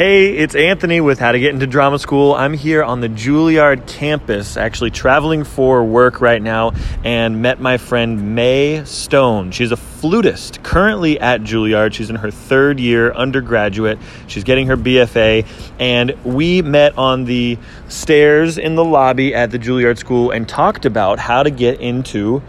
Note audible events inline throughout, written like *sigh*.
Hey, it's Anthony with How to Get into Drama School. I'm here on the Juilliard campus, actually traveling for work right now, and met my friend May Stone. She's a flutist currently at Juilliard. She's in her third year undergraduate. She's getting her BFA, and we met on the stairs in the lobby at the Juilliard School and talked about how to get into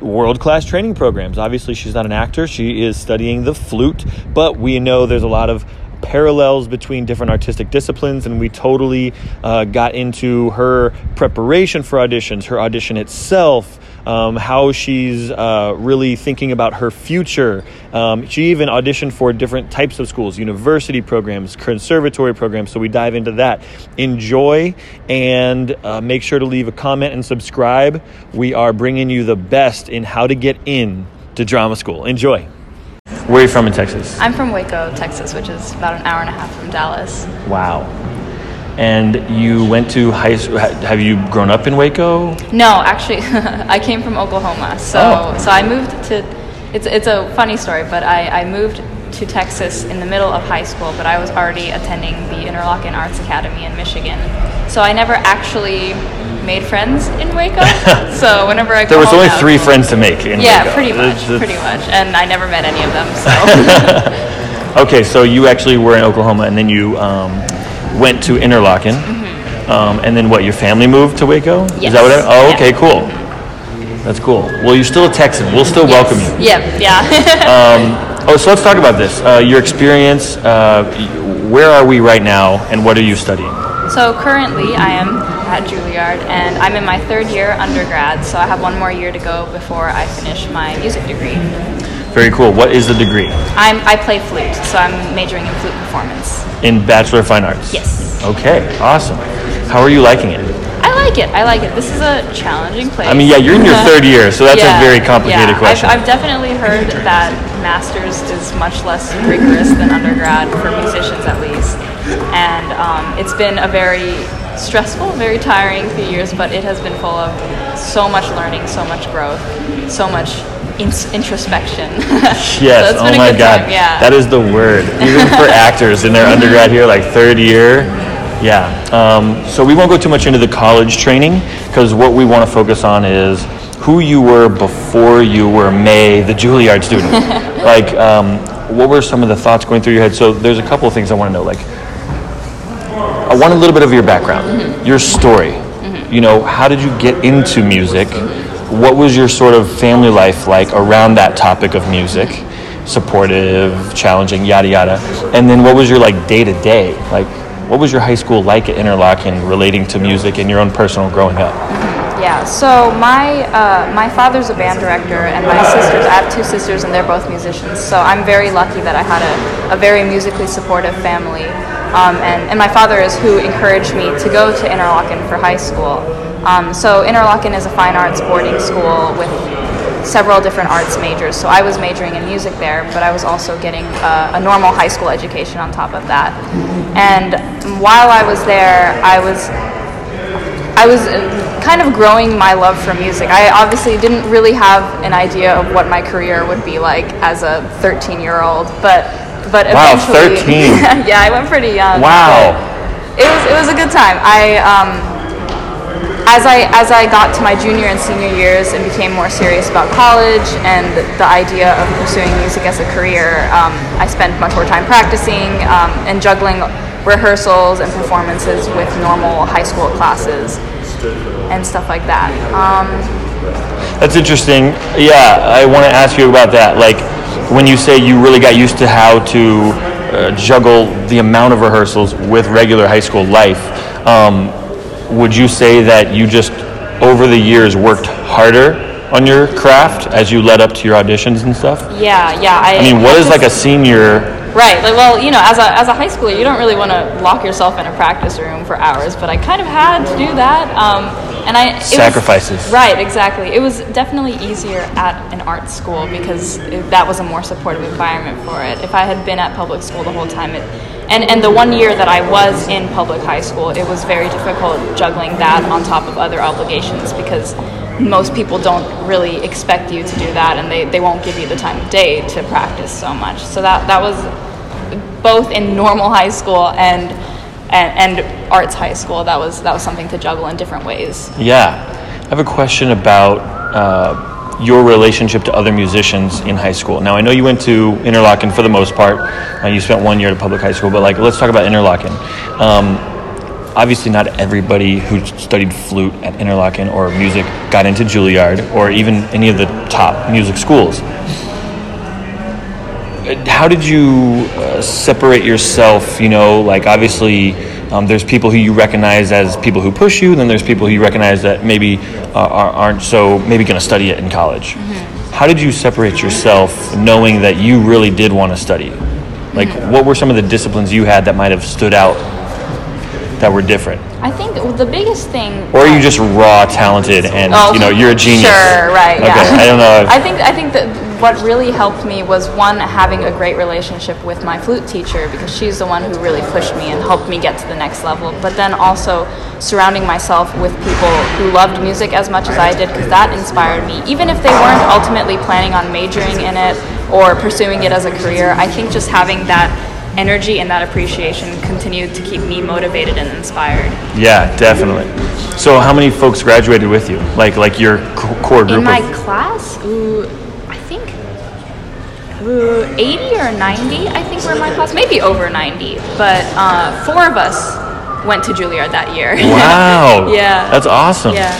world class training programs. Obviously, she's not an actor, she is studying the flute, but we know there's a lot of parallels between different artistic disciplines, and we totally uh, got into her preparation for auditions, her audition itself. Um, how she's uh, really thinking about her future. Um, she even auditioned for different types of schools, university programs, conservatory programs. So we dive into that. Enjoy and uh, make sure to leave a comment and subscribe. We are bringing you the best in how to get in to drama school. Enjoy. Where are you from in Texas? I'm from Waco, Texas, which is about an hour and a half from Dallas. Wow. And you went to high school. Have you grown up in Waco? No, actually, *laughs* I came from Oklahoma. So, Oh. so I moved to. It's it's a funny story, but I, I moved to Texas in the middle of high school, but I was already attending the Interlochen Arts Academy in Michigan. So I never actually made friends in Waco. *laughs* so whenever I There was only now- three friends to make in Yeah, Waco. pretty much, It's- it's- pretty much, and I never met any of them. So. *laughs* Okay, so you actually were in Oklahoma, and then you um, went to Interlochen, um, and then what? Your family moved to Waco? Yes. Is Mm-hmm. That what? I, oh, Yeah. okay, cool. That's cool. Well, you're still a Texan. We'll still welcome you. Yeah, yeah. *laughs* Oh, so let's talk about this. Uh, your experience. Uh, where are we right now, and what are you studying? So currently, I am at Juilliard, and I'm in my third year undergrad. So I have one more year to go before I finish my music degree. Very cool. What is the degree? I'm I play flute, so I'm majoring in flute performance. In Bachelor of Fine Arts. Yes, Okay, awesome. How are you liking it? I like it. I like it. This is a challenging place. I mean, yeah, you're in your third year, so that's Yeah, a very complicated yeah. question. I've, I've definitely heard that masters is much less rigorous than undergrad for musicians, at least. And um, it's been a very stressful, very tiring few years, but it has been full of so much learning, so much growth, so much in- introspection. *laughs* Yes. so oh my God. time, yeah. That is the word. Even for *laughs* actors in their undergrad here, like third year. Yeah. Um, so we won't go too much into the college training because what we want to focus on is who you were before you were May, the Juilliard student. *laughs* like, um, what were some of the thoughts going through your head? So there's a couple of things I want to know. Like, I want a little bit of your background, your story. You know, how did you get into music? What was your sort of family life like around that topic of music? Supportive, challenging, yada yada. And then what was your like day to day? Like, what was your high school like at Interlochen relating to music and your own personal growing up? Yeah, so my uh, my father's a band director, and my sisters. I have two sisters, and they're both musicians. So I'm very lucky that I had a, a very musically supportive family. Um, and, and my father is who encouraged me to go to Interlochen for high school. Um, so Interlochen is a fine arts boarding school with several different arts majors. So I was majoring in music there, but I was also getting a, a normal high school education on top of that. And while I was there, I was I was uh, kind of growing my love for music. I obviously didn't really have an idea of what my career would be like as a 13 year old, but but Wow, eventually, 13. *laughs* yeah, I went pretty young. Wow. It was it was a good time. I um, as I as I got to my junior and senior years and became more serious about college and the idea of pursuing music as a career, um, I spent much more time practicing um, and juggling rehearsals and performances with normal high school classes and stuff like that. Um, That's interesting. Yeah, I want to ask you about that. Like, when you say you really got used to how to uh, juggle the amount of rehearsals with regular high school life, um, would you say that you just over the years worked harder on your craft as you led up to your auditions and stuff? yeah, yeah. I, I mean, what I is like a senior? Right. Like, well, you know, as a, as a high schooler, you don't really want to lock yourself in a practice room for hours, but I kind of had to do that. Um, and I it was- Sacrifices. right. Exactly. It was definitely easier at an art school because it, that was a more supportive environment for it. If I had been at public school the whole time, it, and and the one year that I was in public high school, it was very difficult juggling that on top of other obligations because most people don't really expect you to do that and they, they won't give you the time of day to practice so much so that that was both in normal high school and and, and arts high school. That was that was something to juggle in different ways. Yeah. I have a question about uh, your relationship to other musicians in high school. Now, I know you went to Interlochen for the most part. Uh, you spent one year at a public high school, but like, let's talk about Interlochen. Um, obviously, not everybody who studied flute at Interlochen or music got into Juilliard or even any of the top music schools. Uh, How did you uh, separate yourself? You know, like obviously, um, there's people who you recognize as people who push you. Then there's people who you recognize that maybe uh, are- aren't so maybe going to study it in college. How did you separate yourself, knowing that you really did want to study? Like, what were some of the disciplines you had that might have stood out that were different, I think the biggest thing. or are you just raw talented and Oh, you know you're a genius? Sure, right. Okay, yeah. I don't know. *laughs* I think I think that what really helped me was one having a great relationship with my flute teacher because she's the one who really pushed me and helped me get to the next level. But then also surrounding myself with people who loved music as much as I did because that inspired me. Even if they weren't ultimately planning on majoring in it or pursuing it as a career, I think just having that energy and that appreciation continued to keep me motivated and inspired. yeah, definitely. So, how many folks graduated with you? Like, like your core group In my of class, ooh, I think ooh, 80 or 90, I think were in my class. Maybe over 90. But uh, four of us went to Juilliard that year. *laughs* Wow. Yeah. That's awesome. yeah.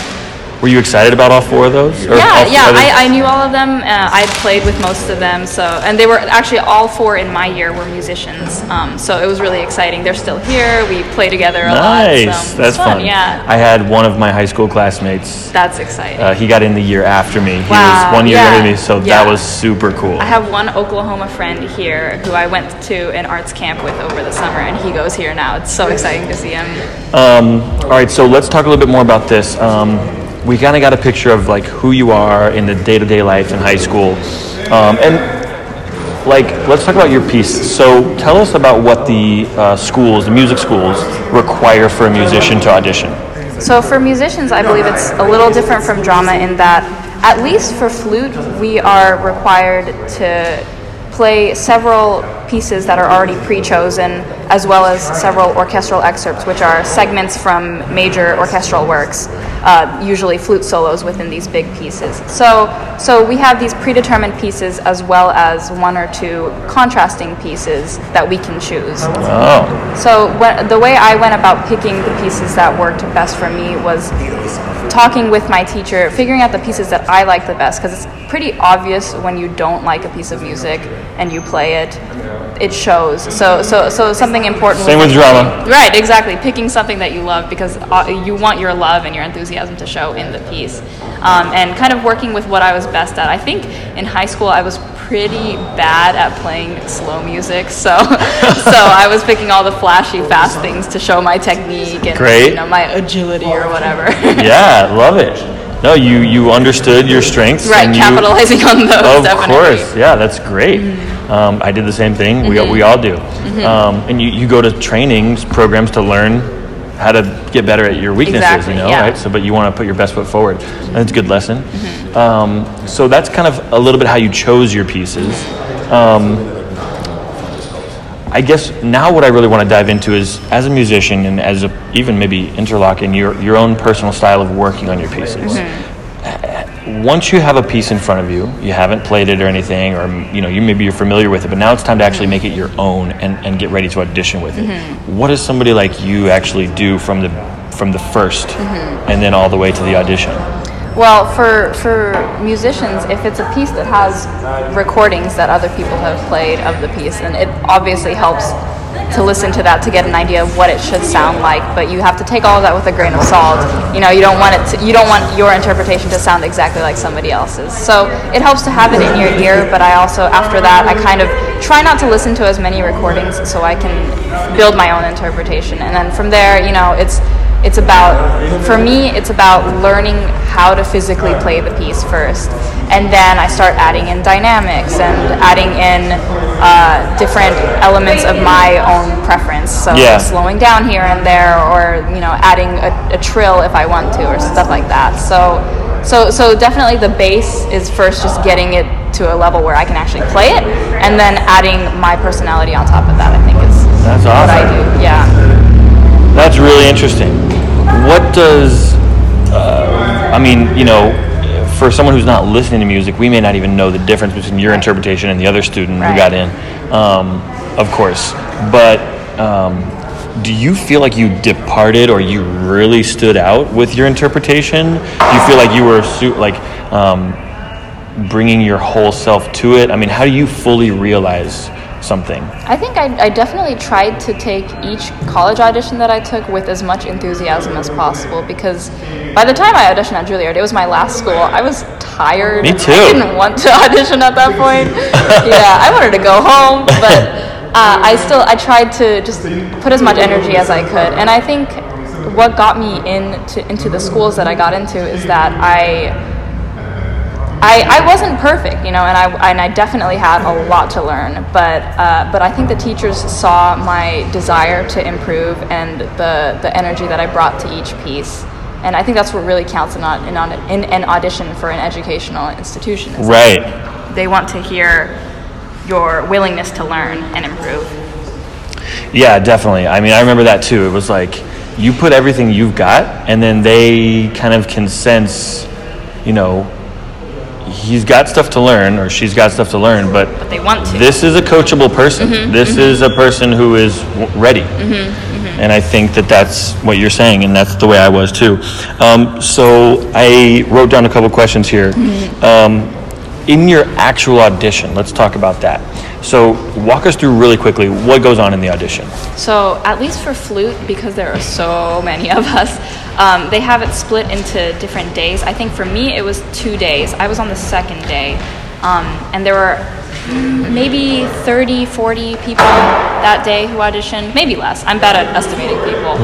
Were you excited about all four of those? Or Yeah, yeah, I, I knew all of them. Uh, I played with most of them, so and they were actually all four in my year were musicians. Um, so it was really exciting. They're still here. We play together a Nice. lot. So That's it's fun. Yeah, I had one of my high school classmates. that's exciting. Uh, he got in the year after me. He Wow, was one year yeah, younger than me, so that was super cool. I have one Oklahoma friend here who I went to an arts camp with over the summer, and he goes here now. It's so exciting to see him. Um, all right, so let's talk a little bit more about this. Um, we kind of got a picture of like who you are in the day-to-day life in high school, um, and like let's talk about your piece. So tell us about what the uh, schools, the music schools, require for a musician to audition. So for musicians, I believe it's a little different from drama in that, at least for flute, we are required to play several pieces that are already pre-chosen, as well as several orchestral excerpts, which are segments from major orchestral works, uh, usually flute solos within these big pieces. So, so we have these predetermined pieces as well as one or two contrasting pieces that we can choose. Oh, So what, the way I went about picking the pieces that worked best for me was talking with my teacher, figuring out the pieces that I like the best, because it's pretty obvious when you don't like a piece of music and you play it, it shows. So, so, so something important. Same with drama. Right, exactly. Picking something that you love because uh, you want your love and your enthusiasm to show in the piece, um, and kind of working with what I was best at. I think in high school I was pretty bad at playing slow music, so *laughs* so I was picking all the flashy, fast things to show my technique and Great. you know my agility or whatever. yeah, love it. No, you you understood your strengths. right, and you, capitalizing on those. Of definitely. course, yeah, that's great. Um, I did the same thing. We, we all do. Um, and you, you go to trainings programs to learn how to get better at your weaknesses. Exactly, you know, yeah. right? So, but you want to put your best foot forward. That's a good lesson. Um, so that's kind of a little bit how you chose your pieces. Um, I guess now what I really want to dive into is as a musician and as a, even maybe Interlochen your your own personal style of working on your pieces. Mm-hmm. Eh, once you have a piece in front of you, you haven't played it or anything, or you know you maybe you're familiar with it, but now it's time to actually make it your own and, and get ready to audition with it. Mm-hmm. What does somebody like you actually do from the from the 1st mm-hmm. and then all the way to the audition? Well, for for musicians, if it's a piece that has recordings that other people have played of the piece, then it obviously helps to listen to that to get an idea of what it should sound like. But you have to take all of that with a grain of salt. You know, you don't want it to, you don't want your interpretation to sound exactly like somebody else's. So it helps to have it in your ear. But I also, after that, I kind of try not to listen to as many recordings so I can build my own interpretation. And then from there, you know, it's it's about for me it's about learning how to physically play the piece first and then i start adding in dynamics and adding in uh, different elements of my own preference so Yeah. slowing down here and there or you know adding a, a trill if i want to or stuff like that so so so definitely the bass is first just getting it to a level where i can actually play it and then adding my personality on top of that. I think is That's what I do. Yeah. That's really interesting. What does, uh, I mean, you know, for someone who's not listening to music, we may not even know the difference between your interpretation and the other student who got in, um, of course. But um, do you feel like you departed or you really stood out with your interpretation? Do you feel like you were like um, bringing your whole self to it? I mean, how do you fully realize something? I think I, I definitely tried to take each college audition that I took with as much enthusiasm as possible because by the time I auditioned at Juilliard, it was my last school. I was tired. Me too. I didn't *laughs* want to audition at that point. *laughs* yeah, I wanted to go home, but uh, I still I tried to just put as much energy as I could, and I think what got me into into the schools that I got into is that I I, I wasn't perfect, you know, and I, and I definitely had a lot to learn. But, uh, but I think the teachers saw my desire to improve and the, the energy that I brought to each piece. And I think that's what really counts in, in, in an audition for an educational institution. Right. They want to hear your willingness to learn and improve. Yeah, definitely. I mean, I remember that too. It was like you put everything you've got, and then they kind of can sense, you know, he's got stuff to learn or she's got stuff to learn, but But they want to. this is a coachable person. Mm-hmm, this mm-hmm. is a person who is w- ready. Mm-hmm, and I think that that's what you're saying, and that's the way I was too. Um, so I wrote down a couple questions here. Um, in your actual audition, let's talk about that. So walk us through really quickly what goes on in the audition. So, at least for flute, because there are so many of us, um, they have it split into different days. I think for me, it was two days. I was on the second day, um, and there were maybe 30, 40 people that day who auditioned, maybe less. I'm bad at estimating people.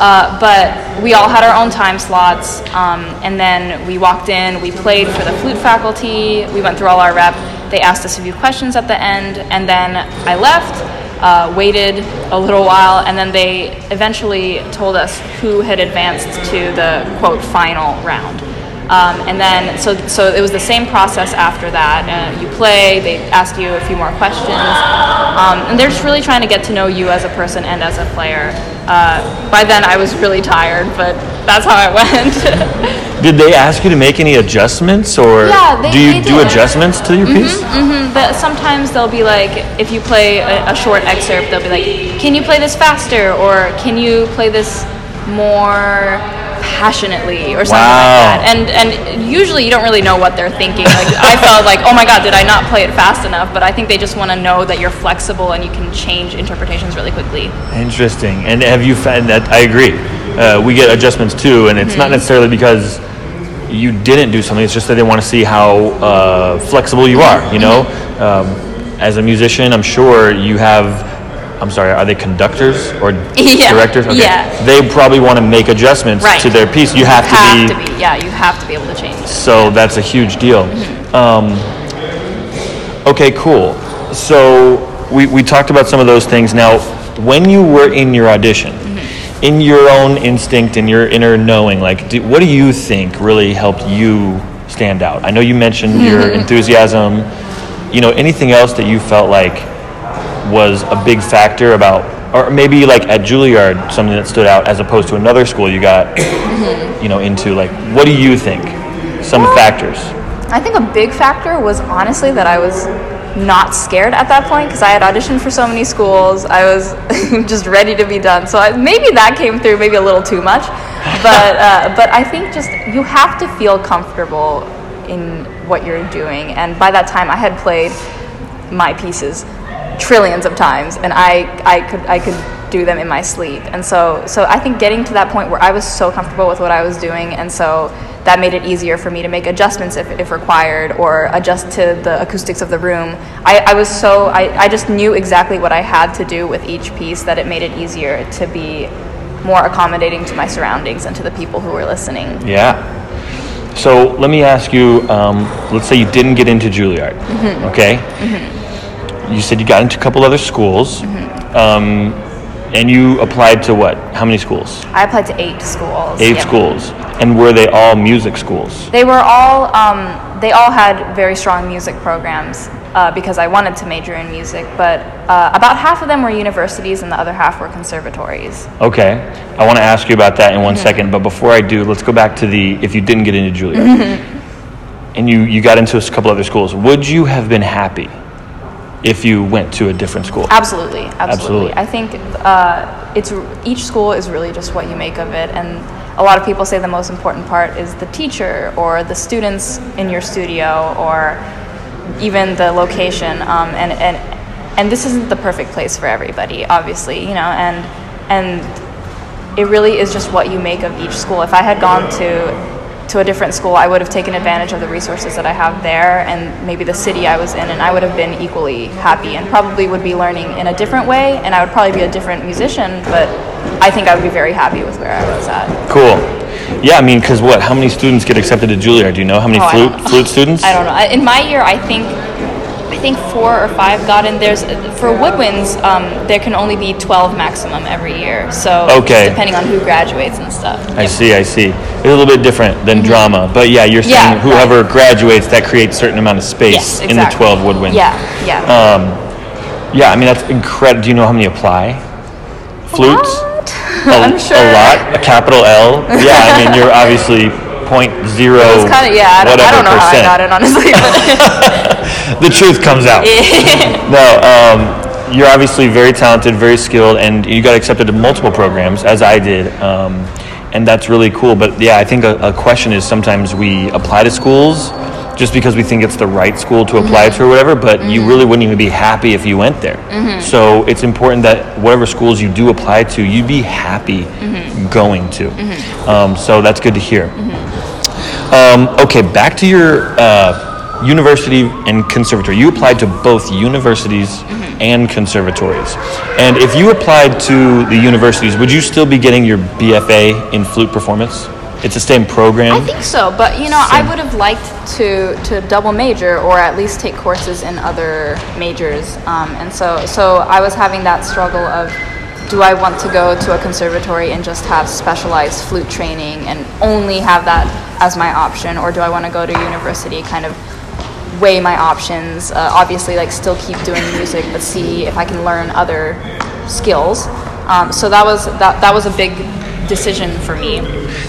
Uh, but we all had our own time slots, um, and then we walked in, we played for the flute faculty, we went through all our rep. They asked us a few questions at the end, and then I left uh, waited a little while, and then they eventually told us who had advanced to the quote final round. Um, and then, so so it was the same process after that. Uh, you play, they ask you a few more questions, um, and they're just really trying to get to know you as a person and as a player. Uh, by then, I was really tired, but that's how it *laughs* went. Did they ask you to make any adjustments, or Yeah, they- do you do adjustments to your piece? Mhm, But sometimes they'll be like, if you play a, a short excerpt, they'll be like, "Can you play this faster?" or "Can you play this more passionately?" or something Wow. like that. And and usually you don't really know what they're thinking. Like I *laughs* felt like, "Oh my God, did I not play it fast enough?" But I think they just want to know that you're flexible and you can change interpretations really quickly. Interesting. And have you found that? I agree. Uh, we get adjustments too, and it's not Mm-hmm. necessarily because you didn't do something. It's just that they want to see how uh, flexible you are. You know, um, as a musician, I'm sure you have. I'm sorry. Are they conductors or *laughs* Yeah, directors? yeah. They probably want to make adjustments Right. to their piece. You have, have to, to be, be, yeah, you have to be able to change. So that's a huge deal. Mm-hmm. Um, okay, cool. So we, we talked about some of those things. Now, when you were in your audition. In your own instinct and your inner knowing, like, do, what do you think really helped you stand out? I know you mentioned your Mm-hmm. enthusiasm. You know, anything else that you felt like was a big factor about, or maybe like at Juilliard, something that stood out as opposed to another school you got, Mm-hmm. you know, into? Like, what do you think? Some factors. I think a big factor was honestly that I was not scared at that point because I had auditioned for so many schools. I was *laughs* just ready to be done. So I, maybe that came through maybe a little too much, but uh, but I think just you have to feel comfortable in what you're doing. And by that time, I had played my pieces trillions of times, and I I could I could do them in my sleep. And so so I think getting to that point where I was so comfortable with what I was doing, and so that made it easier for me to make adjustments if, if required or adjust to the acoustics of the room. I, I was so I, I just knew exactly what I had to do with each piece that it made it easier to be more accommodating to my surroundings and to the people who were listening. Yeah. So let me ask you. Um, let's say you didn't get into Juilliard. Okay. You said you got into a couple other schools, um, and you applied to what? How many schools? I applied to eight schools. Eight yeah. schools. And were they all music schools? They were all um, they all had very strong music programs. uh, because I wanted to major in music, but uh, about half of them were universities and the other half were conservatories. Okay, I want to ask you about that in Mm-hmm. one second, but before I do, let's go back to the if you didn't get into Juilliard Mm-hmm. *laughs* and you, you got into a couple other schools, would you have been happy if you went to a different school? Absolutely, absolutely. Absolutely. I think uh, it's each school is really just what you make of it, and a lot of people say the most important part is the teacher or the students in your studio or even the location. Um, and and and this isn't the perfect place for everybody, obviously, you know, and and it really is just what you make of each school. If I had gone to to a different school, I would have taken advantage of the resources that I have there and maybe the city I was in, and I would have been equally happy and probably would be learning in a different way, and I would probably be a different musician, but I think I would be very happy with where I was at. Cool. Yeah, I mean, because what? How many students get accepted to Juilliard? Do you know how many Oh, flute flute students? I don't know. In my year, I think I think four or five got in. There's for woodwinds, um, there can only be twelve maximum every year. So Okay. depending on who graduates and stuff. I see, I see. It's a little bit different than drama, but yeah, you're saying Mm-hmm. Yeah, whoever graduates, that creates a certain amount of space Yes, in the 12 woodwinds. Yeah, yeah. Um, yeah, I mean that's incredible. Do you know how many apply? Flutes? What? *laughs* A, I'm sure. A lot. A capital L. Yeah, I mean you're *laughs* obviously point zero. It's kind of yeah. I don't, I don't know percent. how I got it honestly. *laughs* The truth comes out. *laughs* no, um, you're obviously very talented, very skilled, and you got accepted to multiple programs, as I did. Um, and that's really cool. But yeah, I think a, a question is sometimes we apply to schools just because we think it's the right school to apply to or whatever, but you really wouldn't even be happy if you went there. So it's important that whatever schools you do apply to, you'd be happy going to. Um, so that's good to hear. Um, okay, back to your uh, university and conservatory. You applied to both universities Mm-hmm. and conservatories. And if you applied to the universities, would you still be getting your BFA in flute performance? It's the same program. I think so. But you know, I would have liked to to double major or at least take courses in other majors. Um, and so so I was having that struggle of. Do I want to go to a conservatory and just have specialized flute training and only have that as my option, or do I want to go to university, kind of weigh my options. Uh, obviously, like still keep doing music, but see if I can learn other skills. Um, so that was that that was a big decision for me.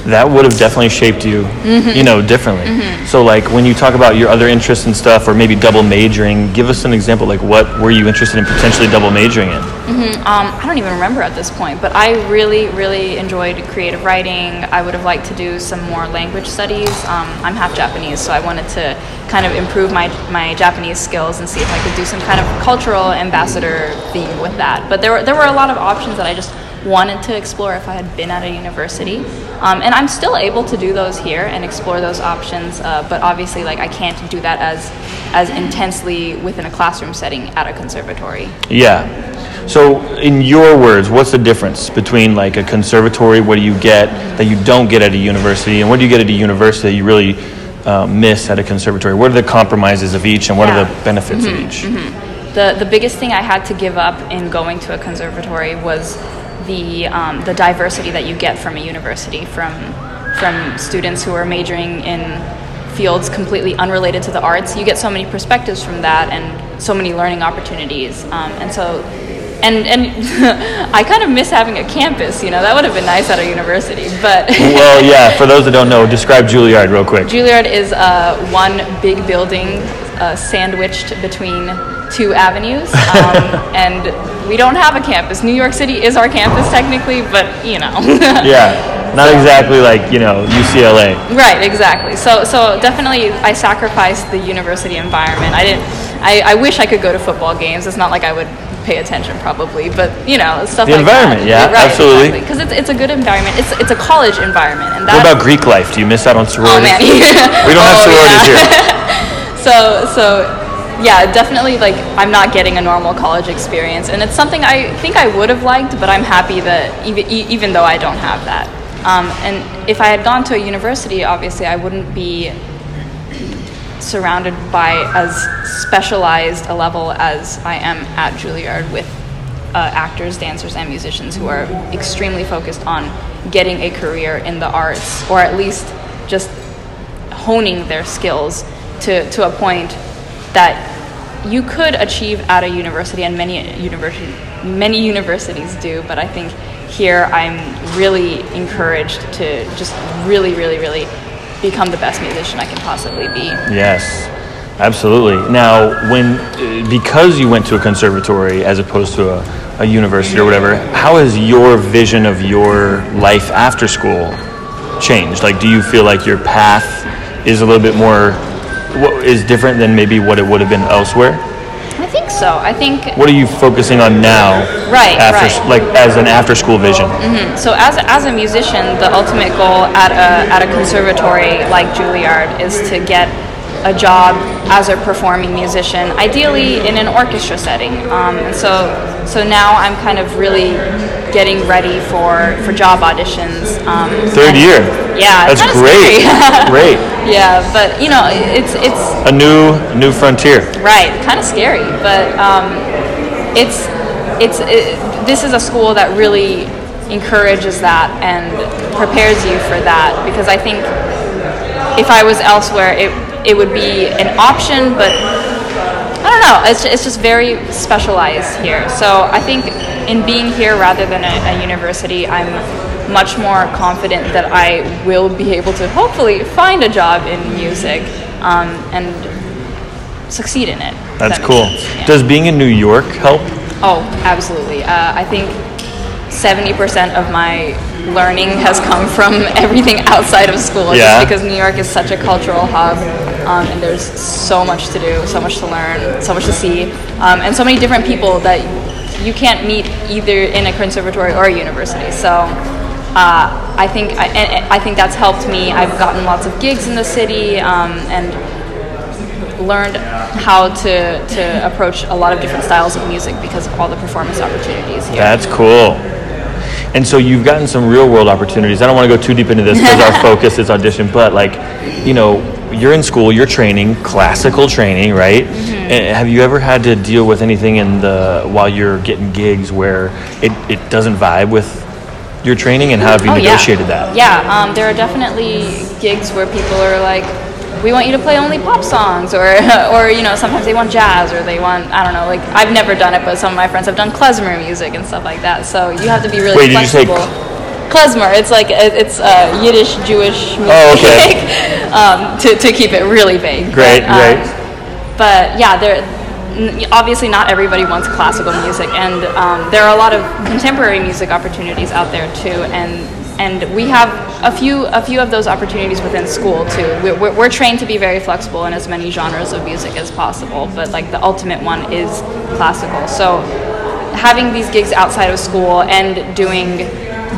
that would have definitely shaped you, Mm-hmm. you know, differently. So, like when you talk about your other interests and stuff, or maybe double majoring, give us an example. Like, what were you interested in potentially double majoring in? Um, I don't even remember at this point, but I really, really enjoyed creative writing. I would have liked to do some more language studies. Um, I'm half Japanese, so I wanted to kind of improve my, my Japanese skills and see if I could do some kind of cultural ambassador thing with that. But there were, there were a lot of options that I just wanted to explore if I had been at a university. Um, and I'm still able to do those here and explore those options, uh, but obviously, like I can't do that as as intensely within a classroom setting at a conservatory. Yeah. So, in your words, what's the difference between like a conservatory? What do you get that you don't get at a university, and what do you get at a university that you really uh, miss at a conservatory? What are the compromises of each, and what are Yeah. Mm-hmm. the benefits of each? the the biggest thing I had to give up in going to a conservatory was the um, the diversity that you get from a university from from students who are majoring in fields completely unrelated to the arts. You get so many perspectives from that and so many learning opportunities. Um, and so. And, and *laughs* I kind of miss having a campus, you know, that would have been nice at a university, but *laughs* Well, yeah. For those that don't know, describe Juilliard real quick. Juilliard is uh, one big building uh, sandwiched between two avenues, um, *laughs* and we don't have a campus. New York City is our campus technically, but you know. *laughs* Yeah. Not exactly like you know UCLA. Right, exactly. So, so definitely, I sacrificed the university environment. I didn't. I, I wish I could go to football games. It's not like I would pay attention, probably, but you know, stuff The like environment, that. yeah, absolutely. Because it's, it's a good environment. It's it's a college environment, and What about Greek life? Do you miss out on Oh sororities? man, We don't have *laughs* Oh, sororities yeah. here. so so yeah definitely like i'm not getting a normal college experience and it's something i think i would have liked but i'm happy that even, even though i don't have that. Um, and if i had gone to a university obviously i wouldn't be surrounded by as specialized a level as i am at juilliard with uh, actors dancers and musicians who are extremely focused on getting a career in the arts or at least just honing their skills to, to a point that you could achieve at a university, and many university many universities do. But I think here I'm really encouraged to just really, really, really become the best musician I can possibly be. Yes, absolutely. Now, when because you went to a conservatory as opposed to a, a university or whatever, how has your vision of your life after school changed? Like, do you feel like your path is a little bit more what is different than maybe what it would have been elsewhere? I think so. I think What are you focusing on now? Right, After, right. like as an after-school vision. Mm-hmm. So as, as a musician, the ultimate goal at a, at a conservatory like Juilliard is to get a job as a performing musician, ideally in an orchestra setting. Um, and so, so now I'm kind of really getting ready for, for job auditions. Um, Third year. Yeah, That's great. *laughs* great. yeah, but you know, it's it's A new new frontier. Right, kind of scary, but um, it's it's it, this is a school that really encourages that and prepares you for that because I think if I was elsewhere, it it would be an option, but I don't know. It's it's just very specialized here. So I think in being here rather than a, a university, I'm much more confident that I will be able to hopefully find a job in music um, and succeed in it. That's that cool. Yeah. Does being in New York help? Oh, absolutely. Uh, I think 70% of my learning has come from *laughs* everything outside of school Yeah. just because New York is such a cultural hub um, and there's so much to do, so much to learn, so much to see, um, and so many different people that you can't meet either in a conservatory or a university. So uh, I think I, I think that's helped me. I've gotten lots of gigs in the city um, and learned how to, to approach a lot of different styles of music because of all the performance opportunities here. That's cool. And so you've gotten some real world opportunities. I don't want to go too deep into this because our *laughs* focus is audition, but like, you know, you're in school, you're training, classical training, right? Mm-hmm. And have you ever had to deal with anything in the while you're getting gigs where it, it doesn't vibe with your training and how have you Oh, yeah. negotiated that? Yeah, um, there are definitely gigs where people are like, we want you to play only pop songs, or, *laughs* or you know, sometimes they want jazz, or they want, I don't know, like, I've never done it, but some of my friends have done klezmer music and stuff like that, so you have to be really Wait, did you say flexible. Klezmer, it's like, it- it's uh, Yiddish Jewish music, Oh, okay. *laughs* um, to, to keep it really vague. Great, but, um, great. but yeah, there. Obviously, not everybody wants classical music, and um, there are a lot of contemporary music opportunities out there too. And and we have a few a few of those opportunities within school too. We're, we're, we're trained to be very flexible in as many genres of music as possible, but like the ultimate one is classical. So having these gigs outside of school and doing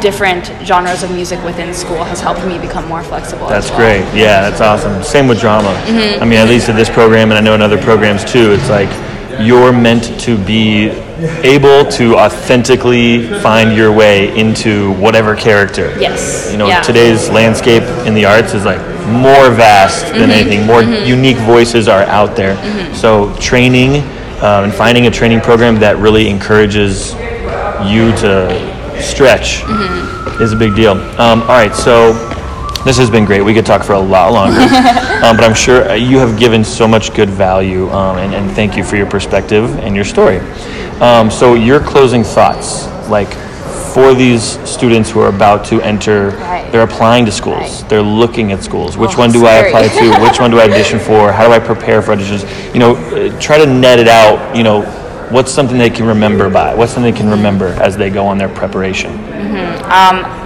different genres of music within school has helped me become more flexible. That's well. great. Yeah, that's awesome. Same with drama. Mm-hmm. I mean, at least at this program, and I know in other programs too, it's like you're meant to be able to authentically find your way into whatever character. Yes. You know, Yeah. today's landscape in the arts is like more vast Mm-hmm. than anything. More unique voices are out there. So training um, and finding a training program that really encourages you to stretch Mm-hmm. is a big deal. Um, all right, so this has been great. We could talk for a lot longer, *laughs* um, but I'm sure uh, you have given so much good value, um, and, and thank you for your perspective and your story. Um, so, your closing thoughts, like for these students who are about to enter, Right. they're applying to schools, Right. they're looking at schools. Which Oh, one do I apply to? *laughs* Which one do I audition for? How do I prepare for auditions? You know, uh, try to net it out. You know, what's something they can remember by? What's something they can remember as they go on their preparation?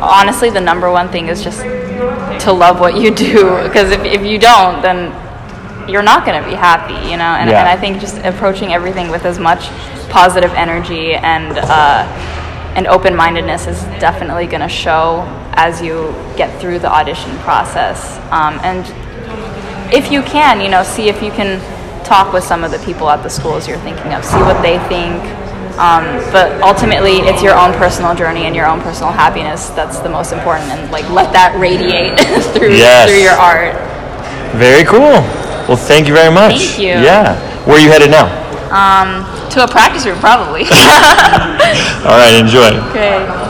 honestly the number one thing is just to love what you do because if, if you don't then you're not going to be happy you know and, Yeah. and i think just approaching everything with as much positive energy and uh, and open-mindedness is definitely going to show as you get through the audition process um, and if you can, you know, see if you can talk with some of the people at the schools you're thinking of, see what they think. Um, but ultimately, it's your own personal journey and your own personal happiness that's the most important, and like let that radiate *laughs* through Yes. through your art. Very cool. Well, thank you very much. Thank you. Yeah. Where are you headed now? To a practice room, probably. *laughs* *laughs* All right, enjoy. okay.